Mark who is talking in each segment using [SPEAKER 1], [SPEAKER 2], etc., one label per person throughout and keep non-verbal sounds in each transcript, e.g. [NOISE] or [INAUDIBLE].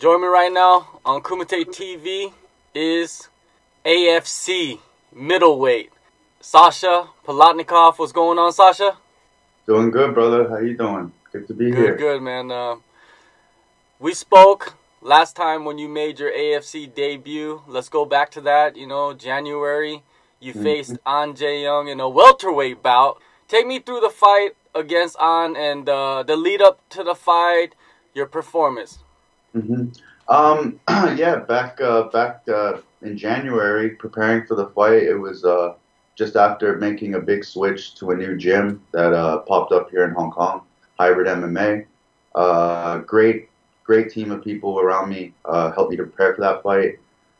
[SPEAKER 1] Join me right now on Kumite TV is AFC middleweight. Sasha Palatnikov, what's going on, Sasha?
[SPEAKER 2] Doing good, brother. How you doing? Good to be
[SPEAKER 1] good,
[SPEAKER 2] here.
[SPEAKER 1] Good, man. Uh, we spoke last time when you made your AFC debut. Let's go back to that. You know, January, you mm-hmm. faced An Jae Young in a welterweight bout. Take me through the fight against An and uh, the lead up to the fight, your performance.
[SPEAKER 2] Mm-hmm. Um, [CLEARS THROAT] yeah, back uh, back uh, in January, preparing for the fight, it was uh, just after making a big switch to a new gym that uh, popped up here in Hong Kong, Hybrid MMA. Uh, great, great team of people around me uh, helped me to prepare for that fight.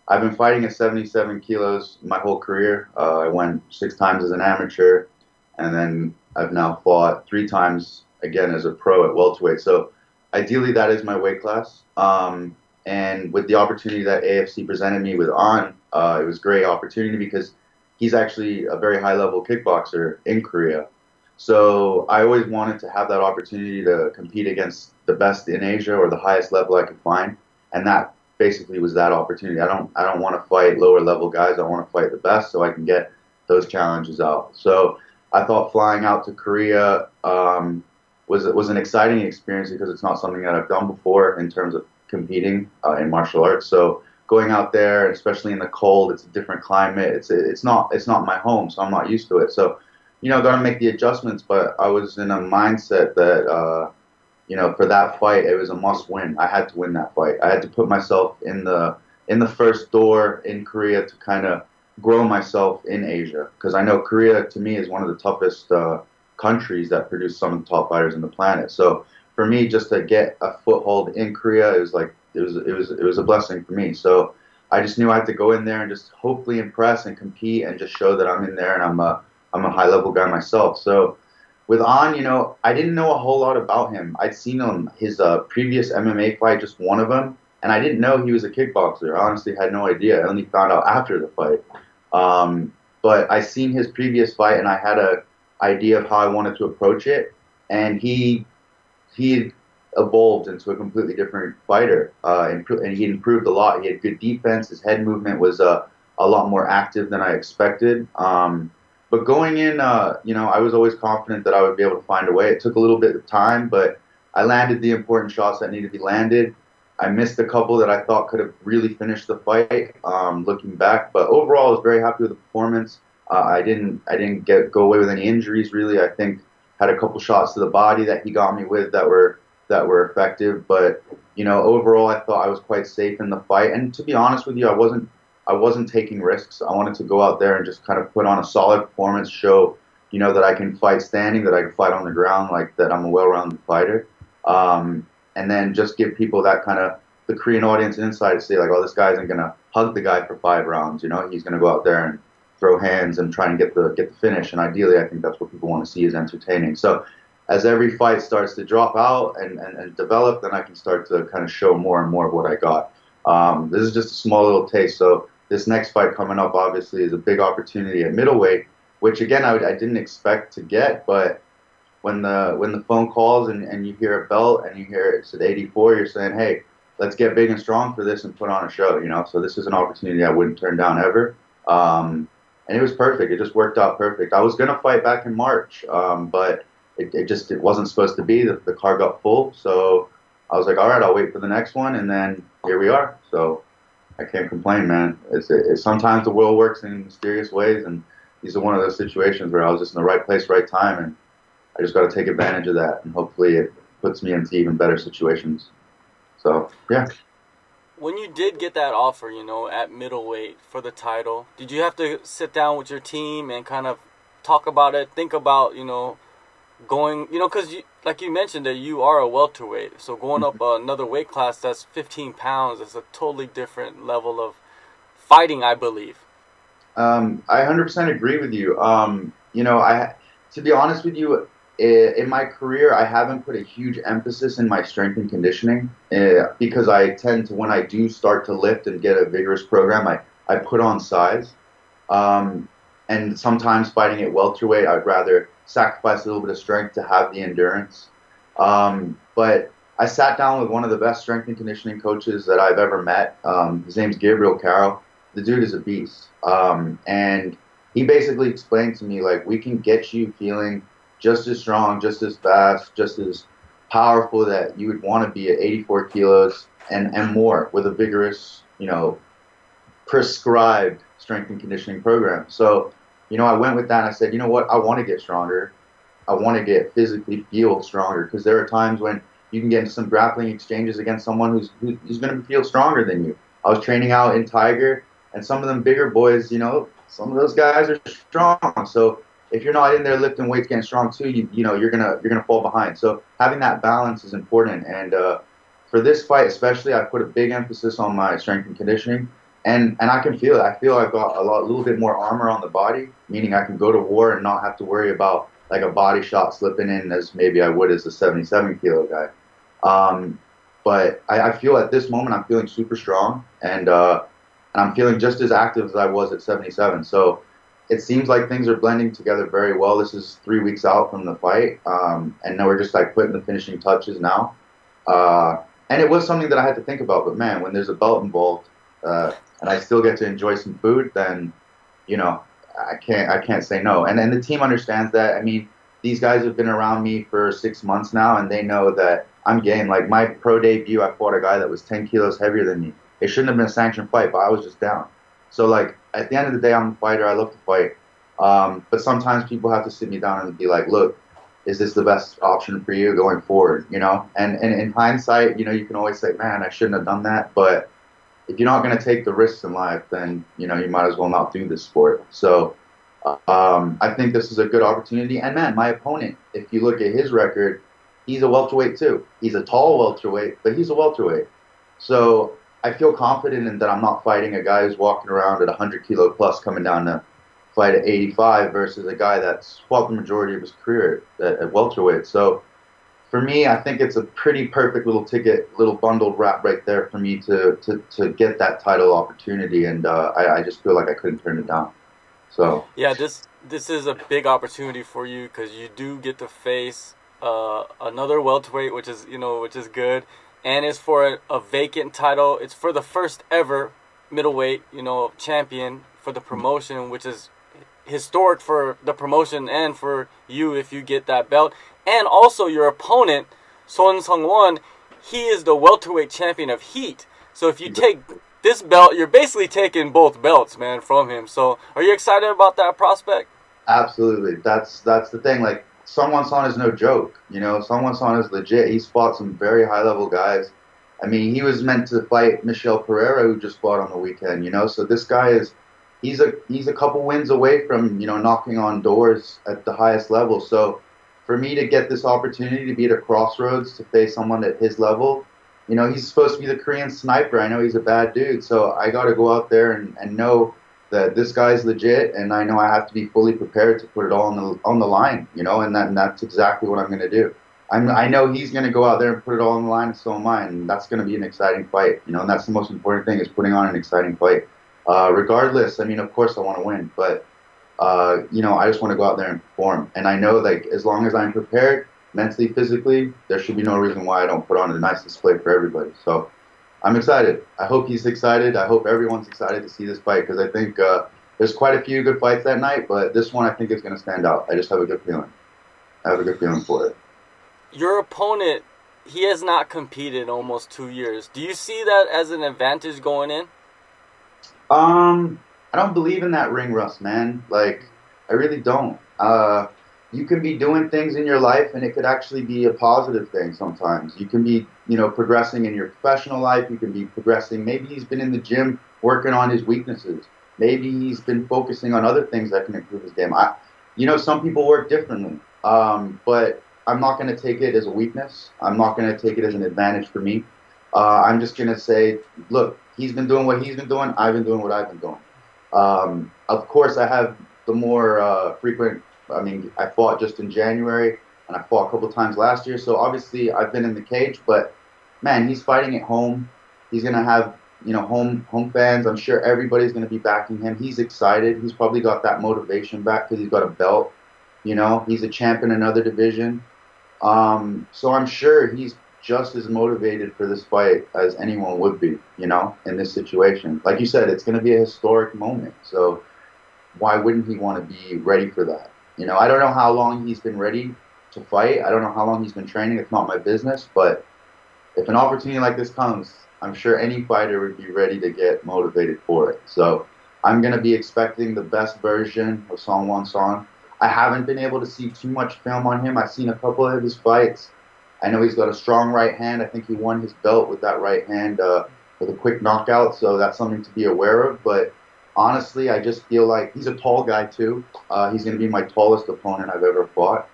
[SPEAKER 2] I've been fighting at 77 kilos my whole career. I went six times as an amateur, and then I've now fought three times again as a pro at welterweight. So ideally, that is my weight class. Um, and with the opportunity that AFC presented me with on, uh, it was a great opportunity because he's actually a very high level kickboxer in Korea. So I always wanted to have that opportunity to compete against the best in Asia or the highest level I could find, and that basically was that opportunity. I don't I don't want to fight lower level guys. I want to fight the best so I can get those challenges out. So I thought flying out to Korea um, was was an exciting experience because it's not something that I've done before in terms of competing uh, in martial arts. So going out there, especially in the cold, it's a different climate. It's it's not it's not my home, so I'm not used to it. So you know, got to make the adjustments. But I was in a mindset that uh, you know, for that fight, it was a must win. I had to win that fight. I had to put myself in the in the first door in Korea to kind of grow myself in Asia because I know Korea to me is one of the toughest uh, countries that produce some of the top fighters in the planet. So for me, just to get a foothold in Korea, it was like it was it was it was a blessing for me. So I just knew I had to go in there and just hopefully impress and compete and just show that I'm in there and I'm a I'm a high level guy myself. So with An, you know, I didn't know a whole lot about him. I'd seen him his uh, previous MMA fight, just one of them, and I didn't know he was a kickboxer. I honestly had no idea. I only found out after the fight. Um, but I seen his previous fight, and I had a idea of how I wanted to approach it, and he he evolved into a completely different fighter, uh, and, he improved a lot. He had good defense. His head movement was uh, a lot more active than I expected. Um, but going in, uh, you know, I was always confident that I would be able to find a way. It took a little bit of time, but I landed the important shots that needed to be landed. I missed a couple that I thought could have really finished the fight. Um, looking back, but overall, I was very happy with the performance. Uh, I didn't, I didn't get go away with any injuries really. I think had a couple shots to the body that he got me with that were that were effective. But you know, overall, I thought I was quite safe in the fight. And to be honest with you, I wasn't I wasn't taking risks. I wanted to go out there and just kind of put on a solid performance, show you know that I can fight standing, that I can fight on the ground, like that I'm a well-rounded fighter, um, and then just give people that kind of the Korean audience insight to say like, oh, this guy isn't gonna hug the guy for five rounds. You know, he's gonna go out there and throw hands and try and get the get the finish. And ideally, I think that's what people want to see is entertaining. So as every fight starts to drop out and, and, and develop, then I can start to kind of show more and more of what I got. Um, this is just a small little taste. So this next fight coming up, obviously, is a big opportunity at middleweight, which again I, I didn't expect to get. But when the when the phone calls and, and you hear a belt and you hear it's at 84, you're saying, hey, let's get big and strong for this and put on a show. You know, so this is an opportunity I wouldn't turn down ever. Um, and it was perfect. It just worked out perfect. I was gonna fight back in March, um, but it, it, just it wasn't supposed to be. The, the car got full, so I was like, all right, I'll wait for the next one, and then here we are. So I can't complain, man. It's, sometimes the world works in mysterious ways, and these are one of those situations where I was just in the right place, right time, and I just got to take advantage of that, and hopefully it puts me into even better situations. So yeah
[SPEAKER 1] when you did get that offer, you know, at middleweight for the title, did you have to sit down with your team and kind of talk about it, think about, you know, going, you know, because like you mentioned that you are a welterweight, so going up mm-hmm. another weight class that's 15 pounds is a totally different level of fighting, I believe.
[SPEAKER 2] Um, I 100% agree with you. Um, you know, I to be honest with you, in my career, I haven't put a huge emphasis in my strength and conditioning uh, because I tend to, when I do start to lift and get a vigorous program, I, I put on size. Um, and sometimes fighting at welterweight, I'd rather sacrifice a little bit of strength to have the endurance. Um, but I sat down with one of the best strength and conditioning coaches that I've ever met. Um, his name's Gabriel Carroll. The dude is a beast. Um, and he basically explained to me, like, we can get you feeling just as strong, just as fast, just as powerful that you would want to be at 84 kilos and, and more with a vigorous, you know, prescribed strength and conditioning program. So, you know, I went with that and I said, you know what, I want to get stronger. I want to get physically feel stronger because there are times when you can get into some grappling exchanges against someone who's who's going to feel stronger than you. I was training out in Tiger, and some of them bigger boys, you know, some of those guys are strong. So if you're not in there lifting weights, getting strong too, you you know you're gonna you're gonna fall behind. So having that balance is important. And uh, for this fight especially, I put a big emphasis on my strength and conditioning. And, and I can feel it. I feel I've got a lot, a little bit more armor on the body, meaning I can go to war and not have to worry about like a body shot slipping in as maybe I would as a 77 kilo guy. Um, but I, I, feel at this moment I'm feeling super strong and uh, and I'm feeling just as active as I was at 77. So it seems like things are blending together very well. This is three weeks out from the fight, um, and now we're just like putting the finishing touches now. Uh, and it was something that I had to think about. But man, when there's a belt involved, uh, and I still get to enjoy some food, then you know I can't I can't say no. And then the team understands that. I mean, these guys have been around me for six months now, and they know that I'm game. Like my pro debut, I fought a guy that was 10 kilos heavier than me. It shouldn't have been a sanctioned fight, but I was just down. So like at the end of the day, I'm a fighter. I love to fight. Um, but sometimes people have to sit me down and be like, look, is this the best option for you going forward? You know, and, and in hindsight, you know, you can always say, man, I shouldn't have done that. But if you're not going to take the risks in life, then, you know, you might as well not do this sport. So um, I think this is a good opportunity. And man, my opponent, if you look at his record, he's a welterweight too. He's a tall welterweight, but he's a welterweight. So I feel confident in that I'm not fighting a guy who's walking around at 100 kilo plus coming down to fight at 85 versus a guy that's fought the majority of his career at, at welterweight. So for me, I think it's a pretty perfect little ticket, little bundled wrap right there for me to, to, to get that title opportunity. And uh, I, I just feel like I couldn't turn it down. So
[SPEAKER 1] yeah, this this is a big opportunity for you because you do get to face uh, another welterweight, which is you know which is good, and it's for a, a, vacant title. It's for the first ever middleweight you know champion for the promotion, which is historic for the promotion and for you if you get that belt. And also your opponent, Son Sung Won, he is the welterweight champion of Heat. So if you take this belt, you're basically taking both belts, man, from him. So, are you excited about that prospect?
[SPEAKER 2] Absolutely. That's that's the thing. Like, Sung Won is no joke. You know, Sung Won is legit. He's fought some very high level guys. I mean, he was meant to fight Michel Pereira, who just fought on the weekend. You know, so this guy is he's a he's a couple wins away from you know knocking on doors at the highest level. So for me to get this opportunity to be at a crossroads to face someone at his level you know, he's supposed to be the Korean sniper. I know he's a bad dude, so I got to go out there and, and know that this guy's legit, and I know I have to be fully prepared to put it all on the on the line. You know, and, that, and that's exactly what I'm going to do. I'm, I know he's going to go out there and put it all on the line, so am I, and that's going to be an exciting fight. You know, and that's the most important thing is putting on an exciting fight. Uh, regardless, I mean, of course I want to win, but uh, you know, I just want to go out there and perform. And I know like as long as I'm prepared, mentally, physically, there should be no reason why I don't put on a nice display for everybody. So I'm excited. I hope he's excited. I hope everyone's excited to see this fight because I think uh, there's quite a few good fights that night, but this one I think is going to stand out. I just have a good feeling. I have a good feeling for it.
[SPEAKER 1] Your opponent, he has not competed almost two years. Do you see that as an advantage going in?
[SPEAKER 2] Um, I don't believe in that ring rust, man. Like, I really don't. Uh, you can be doing things in your life and it could actually be a positive thing sometimes. You can be, you know, progressing in your professional life. You can be progressing. Maybe he's been in the gym working on his weaknesses. Maybe he's been focusing on other things that can improve his game. I, you know, some people work differently. Um, but I'm not going to take it as a weakness. I'm not going to take it as an advantage for me. Uh, I'm just going to say, look, he's been doing what he's been doing. I've been doing what I've been doing. Um, of course, I have the more uh, frequent I mean, I fought just in January, and I fought a couple times last year. So obviously, I've been in the cage. But man, he's fighting at home. He's gonna have you know home home fans. I'm sure everybody's gonna be backing him. He's excited. He's probably got that motivation back because he's got a belt. You know, he's a champ in another division. Um, so I'm sure he's just as motivated for this fight as anyone would be, you know, in this situation. Like you said, it's going to be a historic moment. So why wouldn't he want to be ready for that? You know, I don't know how long he's been ready to fight. I don't know how long he's been training. It's not my business. But if an opportunity like this comes, I'm sure any fighter would be ready to get motivated for it. So I'm going to be expecting the best version of Seong Won Song. I haven't been able to see too much film on him. I've seen a couple of his fights. I know he's got a strong right hand. I think he won his belt with that right hand uh, with a quick knockout, so that's something to be aware of. But honestly, I just feel like he's a tall guy too. Uh, he's going to be my tallest opponent I've ever fought.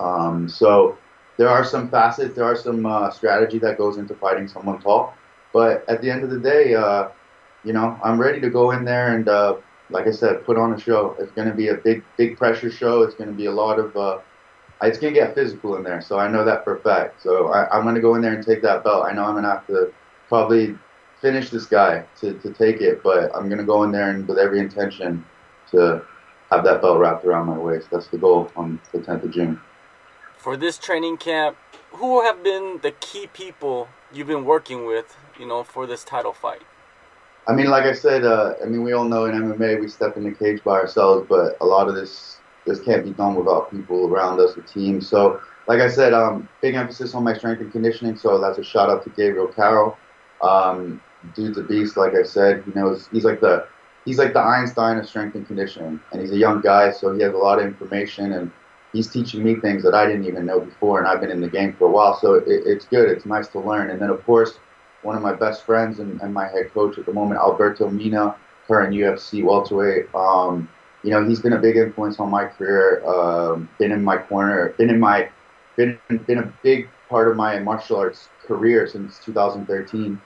[SPEAKER 2] Um, so there are some facets, there are some uh, strategy that goes into fighting someone tall. But at the end of the day, uh, you know, I'm ready to go in there and, uh, like I said, put on a show. It's going to be a big, big pressure show. It's going to be a lot of, uh, it's going to get physical in there. So I know that for a fact. So I, I'm going to go in there and take that belt. I know I'm going to have to probably finish this guy to, to take it, but I'm going to go in there and with every intention to have that belt wrapped around my waist. That's the goal on the 10th of June.
[SPEAKER 1] For this training camp, who have been the key people you've been working with, you know, for this title fight?
[SPEAKER 2] I mean, like I said, uh, I mean, we all know in MMA we step in the cage by ourselves, but a lot of this this can't be done without people around us, the team. So, like I said, um, big emphasis on my strength and conditioning. So that's a shout out to Gabriel Carroll. Um, dude's a beast, like I said. He knows he's like the he's like the Einstein of strength and conditioning, and he's a young guy, so he has a lot of information and he's teaching me things that I didn't even know before, and I've been in the game for a while, so it, it's good. It's nice to learn. And then, of course, one of my best friends and, and my head coach at the moment, Alberto Mina, current UFC welterweight. Um, you know, he's been a big influence on my career. Um, been in my corner. Been in my been been a big part of my martial arts career since 2013.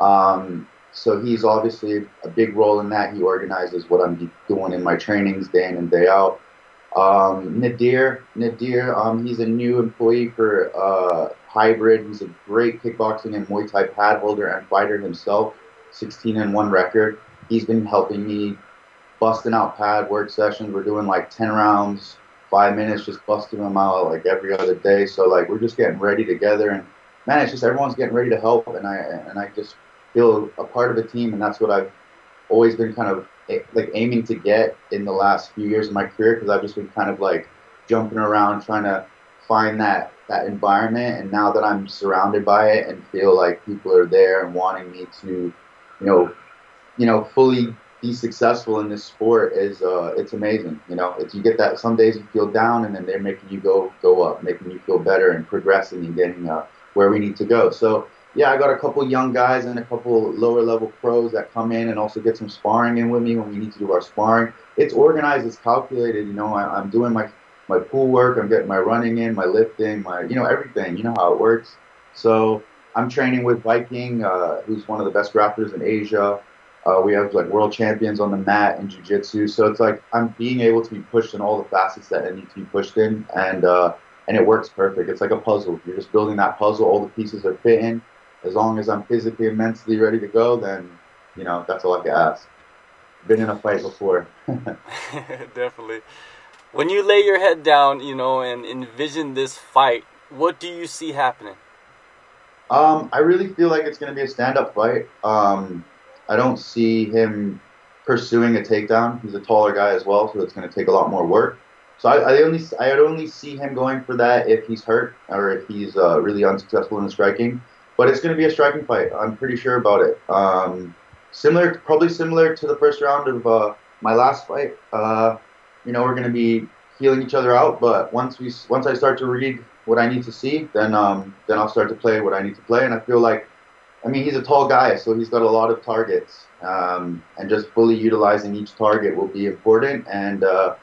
[SPEAKER 2] Um, so he's obviously a big role in that. He organizes what I'm doing in my trainings day in and day out. Um, Nadir, Nadir, um, he's a new employee for uh, Hybrid. He's a great kickboxing and Muay Thai pad holder and fighter himself. 16 and one record. He's been helping me busting out pad work sessions. We're doing like 10 rounds, five minutes, just busting them out like every other day. So like we're just getting ready together, and man, it's just everyone's getting ready to help, and I and I just feel a part of a team, and that's what I've always been kind of like aiming to get in the last few years of my career because I've just been kind of like jumping around trying to find that that environment. And now that I'm surrounded by it and feel like people are there and wanting me to you know you know fully be successful in this sport is uh, it's amazing you know? It's you get that some days you feel down and then they're making you go go up making you feel better and progressing and getting uh, where we need to go. So yeah, I got a couple young guys and a couple lower level pros that come in and also get some sparring in with me when we need to do our sparring. It's organized, it's calculated. You know, I, am doing my my pool work, I'm getting my running in, my lifting, my you know everything. You know how it works. So I'm training with Viking, uh, who's one of the best grapplers in Asia. Uh, we have like world champions on the mat in jiu-jitsu. So it's like I'm being able to be pushed in all the facets that I need to be pushed in, and uh, and it works perfect. It's like a puzzle. You're just building that puzzle. All the pieces are fitting as long as I'm physically and mentally ready to go, then you know that's all I can ask. Been in a fight before. [LAUGHS] [LAUGHS]
[SPEAKER 1] Definitely. When you lay your head down, you know, and envision this fight, what do you see happening?
[SPEAKER 2] Um, I really feel like it's going to be a stand-up fight. Um, I don't see him pursuing a takedown. He's a taller guy as well, so it's going to take a lot more work. So I, I only I only see him going for that if he's hurt or if he's uh, really unsuccessful in the striking but it's going to be a striking fight. I'm pretty sure about it. Um, similar, probably similar to the first round of uh, my last fight. Uh, you know, we're going to be feeling each other out, but once we once I start to read what I need to see, then um, then I'll start to play what I need to play. And I feel like, I mean, he's a tall guy, so he's got a lot of targets, um, and just fully utilizing each target will be important. And uh,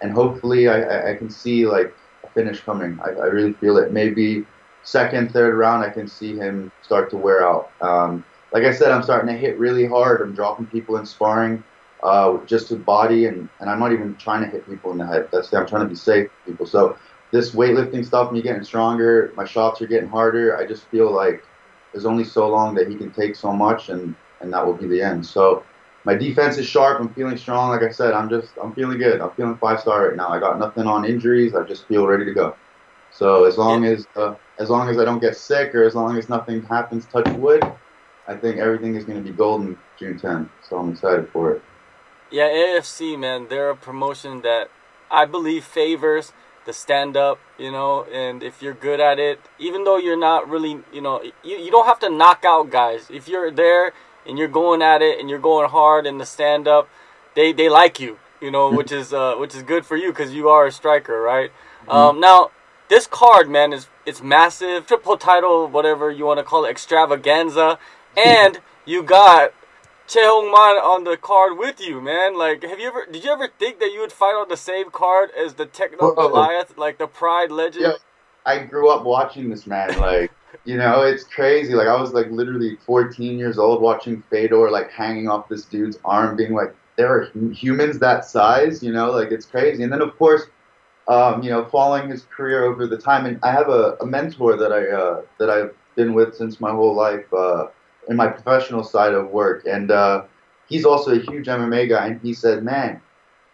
[SPEAKER 2] and hopefully, I, I can see like a finish coming. I, I really feel it. Maybe second, third round, I can see him start to wear out. Um, like I said, I'm starting to hit really hard. I'm dropping people in sparring, uh, just to body, and, and I'm not even trying to hit people in the head. That's I'm trying to be safe with people. So this weightlifting stuff, me getting stronger, my shots are getting harder. I just feel like there's only so long that he can take so much, and and that will be the end. So my defense is sharp. I'm feeling strong. Like I said, I'm just I'm feeling good. I'm feeling five star right now. I got nothing on injuries. I just feel ready to go. So as long yeah. as uh, as long as I don't get sick or as long as nothing happens, touch wood, I think everything is going to be golden June 10th. So I'm excited for it.
[SPEAKER 1] Yeah, AFC man, they're a promotion that I believe favors the stand up, you know, and if you're good at it, even though you're not really, you know, you, you don't have to knock out guys. If you're there and you're going at it and you're going hard in the stand up, they they like you, you know, [LAUGHS] which is uh which is good for you cuz you are a striker, right? Mm-hmm. Um now this card, man, is it's massive, triple title, whatever you want to call it, extravaganza, and [LAUGHS] you got Choi Hong Man on the card with you, man. Like, have you ever? Did you ever think that you would fight on the same card as the Techno Goliath, like the Pride legend?
[SPEAKER 2] Yeah, I grew up watching this man. Like, you know, it's crazy. Like, I was like literally 14 years old watching Fedor like hanging off this dude's arm, being like, there are humans that size. You know, like it's crazy. And then of course, um, you know, following his career over the time, and I have a, a mentor that I uh, that I've been with since my whole life. Uh, in my professional side of work, and uh, he's also a huge MMA guy. And he said, "Man,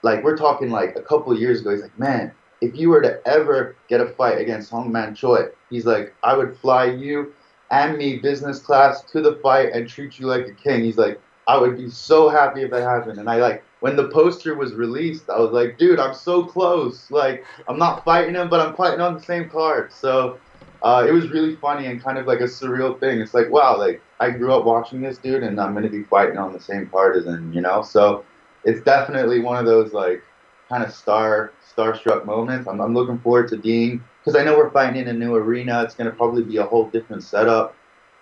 [SPEAKER 2] like we're talking like a couple years ago. He's like, man, if you were to ever get a fight against Hong Man Choi, he's like, I would fly you and me business class to the fight and treat you like a king. He's like, I would be so happy if that happened. And I like when the poster was released, I was like, dude, I'm so close. Like, I'm not fighting him, but I'm fighting on the same card. So uh, it was really funny and kind of like a surreal thing. It's like, wow, like I grew up watching this dude, and I'm gonna be fighting on the same card as him, you know. So it's definitely one of those like kind of star starstruck moments. I'm, I'm looking forward to being because I know we're fighting in a new arena. It's gonna probably be a whole different setup.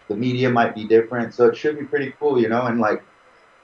[SPEAKER 2] The media might be different, so it should be pretty cool, you know. And like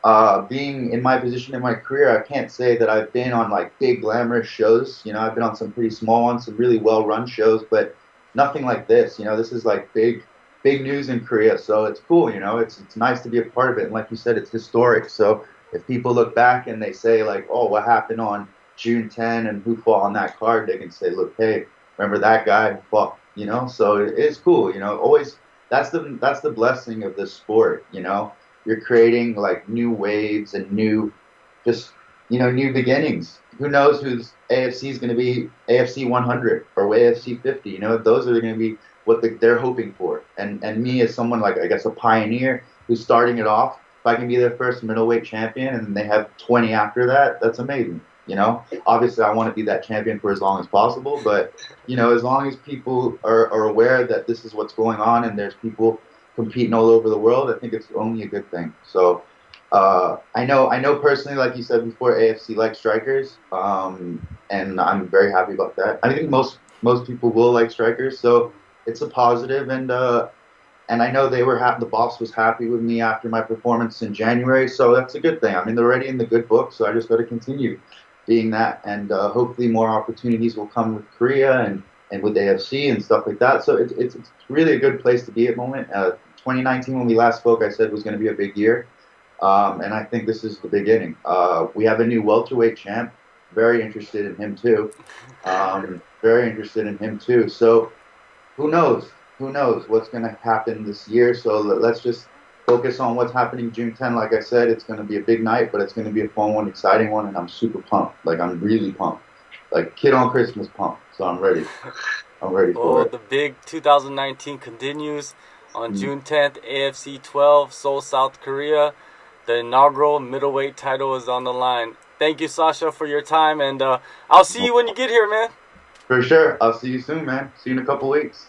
[SPEAKER 2] uh, being in my position in my career, I can't say that I've been on like big glamorous shows. You know, I've been on some pretty small ones, some really well run shows, but nothing like this. You know, this is like big, big news in Korea. So it's cool. You know, it's it's nice to be a part of it. And like you said, it's historic. So if people look back and they say like, oh, what happened on June 10 and who fought on that card, they can say, look, hey, remember that guy who fought. You know, so it is cool. You know, always that's the that's the blessing of this sport. You know, you're creating like new waves and new, just you know, new beginnings who knows who's AFC is going to be AFC 100 or AFC 50. You know, those are going to be what the, they're hoping for. And and me as someone like I guess a pioneer who's starting it off, if I can be their first middleweight champion and they have 20 after that, that's amazing. You know, obviously I want to be that champion for as long as possible, but you know, as long as people are, are aware that this is what's going on and there's people competing all over the world, I think it's only a good thing. So uh, I know, I know personally, like you said before, AFC like strikers, um, and I'm very happy about that. I think most most people will like strikers, so it's a positive, and uh, and I know they were happy. The boss was happy with me after my performance in January, so that's a good thing. I mean, they're already in the good book, so I just got to continue being that, and uh, hopefully more opportunities will come with Korea and and with AFC and stuff like that. So it, it's it's really a good place to be at the moment. Uh, 2019, when we last spoke, I said was going to be a big year. Um, and I think this is the beginning. Uh, we have a new welterweight champ. Very interested in him too. Um, very interested in him too. So who knows? Who knows what's going to happen this year? So let's just focus on what's happening June 10. Like I said, it's going to be a big night, but it's going to be a fun one, exciting one, and I'm super pumped. Like I'm really pumped. Like kid on Christmas pumped. So I'm ready. I'm ready for it.
[SPEAKER 1] The big 2019 continues on mm-hmm. June 10th. AFC 12, Seoul, South Korea. The inaugural middleweight title is on the line. Thank you, Sasha, for your time, and uh, I'll see you when you get here, man.
[SPEAKER 2] For sure. I'll see you soon, man. See you in a couple weeks.